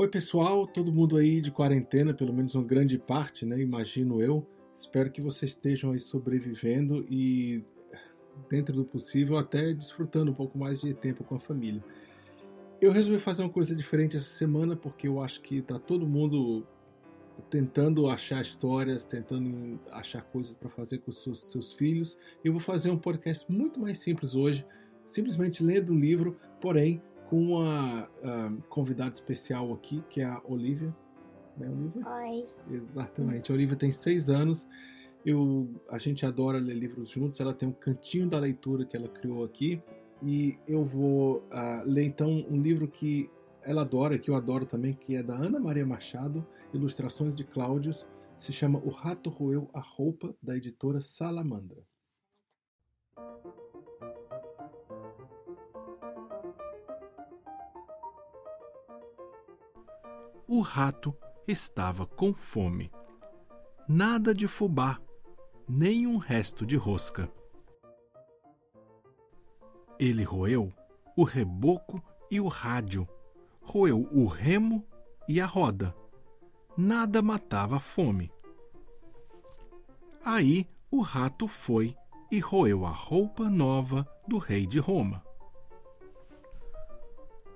Oi, pessoal, todo mundo aí de quarentena, pelo menos uma grande parte, né? Imagino eu. Espero que vocês estejam aí sobrevivendo e, dentro do possível, até desfrutando um pouco mais de tempo com a família. Eu resolvi fazer uma coisa diferente essa semana porque eu acho que tá todo mundo tentando achar histórias, tentando achar coisas para fazer com os seus, seus filhos. Eu vou fazer um podcast muito mais simples hoje, simplesmente lendo um livro, porém com uma uh, convidada especial aqui, que é a Olivia. Né, Olivia? Oi. Exatamente. A Olivia tem seis anos. Eu, a gente adora ler livros juntos. Ela tem um cantinho da leitura que ela criou aqui. E eu vou uh, ler então um livro que ela adora, que eu adoro também, que é da Ana Maria Machado, ilustrações de Cláudios. Se chama O Rato Roeu a Roupa, da editora Salamandra. O rato estava com fome. Nada de fubá, nem um resto de rosca. Ele roeu o reboco e o rádio, roeu o remo e a roda. Nada matava a fome. Aí o rato foi e roeu a roupa nova do rei de Roma.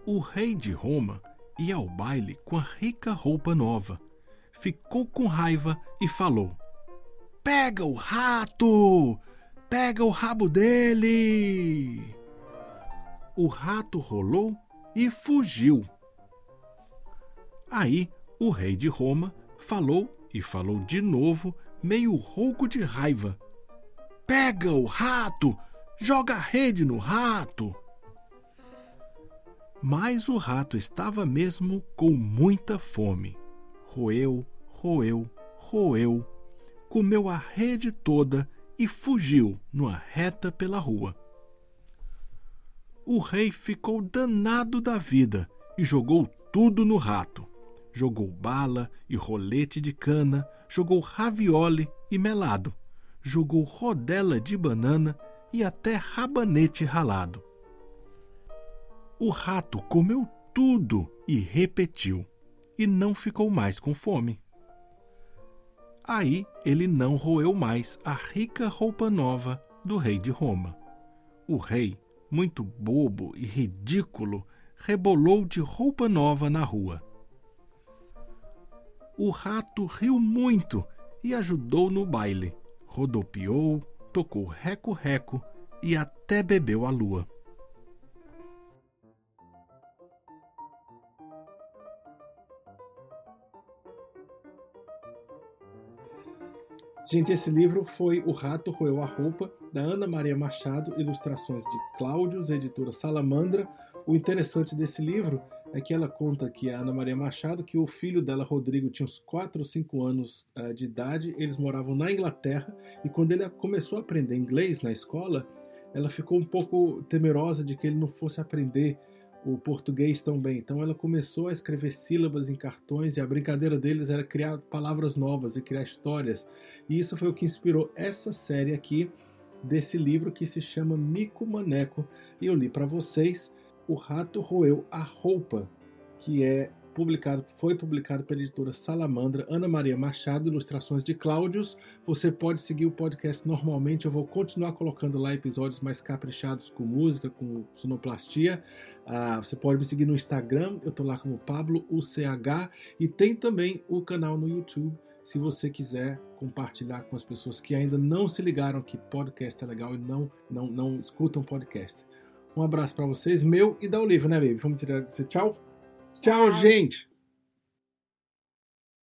O rei de Roma ia ao baile com a rica roupa nova. Ficou com raiva e falou: Pega o rato! Pega o rabo dele! O rato rolou e fugiu. Aí o rei de Roma falou e falou de novo, meio rouco de raiva: Pega o rato! Joga a rede no rato! Mas o rato estava mesmo com muita fome. Roeu, roeu, roeu, comeu a rede toda e fugiu numa reta pela rua. O rei ficou danado da vida e jogou tudo no rato. Jogou bala e rolete de cana, jogou raviole e melado, jogou rodela de banana e até rabanete ralado. O rato comeu tudo e repetiu, e não ficou mais com fome. Aí ele não roeu mais a rica roupa nova do rei de Roma. O rei, muito bobo e ridículo, rebolou de roupa nova na rua. O rato riu muito e ajudou no baile. Rodopiou, tocou reco-reco e até bebeu a lua. Gente, esse livro foi O Rato Roeu a Roupa, da Ana Maria Machado, ilustrações de Cláudios, editora Salamandra. O interessante desse livro é que ela conta que a Ana Maria Machado, que o filho dela, Rodrigo, tinha uns 4 ou 5 anos uh, de idade, eles moravam na Inglaterra, e quando ele começou a aprender inglês na escola, ela ficou um pouco temerosa de que ele não fosse aprender o português tão bem. Então ela começou a escrever sílabas em cartões e a brincadeira deles era criar palavras novas e criar histórias. E isso foi o que inspirou essa série aqui desse livro que se chama Mico Maneco. E eu li para vocês O Rato Roeu a Roupa, que é publicado, foi publicado pela editora Salamandra, Ana Maria Machado, ilustrações de Cláudios. Você pode seguir o podcast normalmente, eu vou continuar colocando lá episódios mais caprichados com música, com sonoplastia. Ah, você pode me seguir no Instagram, eu estou lá como Pablo UCH e tem também o canal no YouTube. Se você quiser compartilhar com as pessoas que ainda não se ligaram que podcast é legal e não não, não escutam podcast. Um abraço para vocês, meu e da Olivia, né, baby? Vamos tirar tchau? Tchau, gente!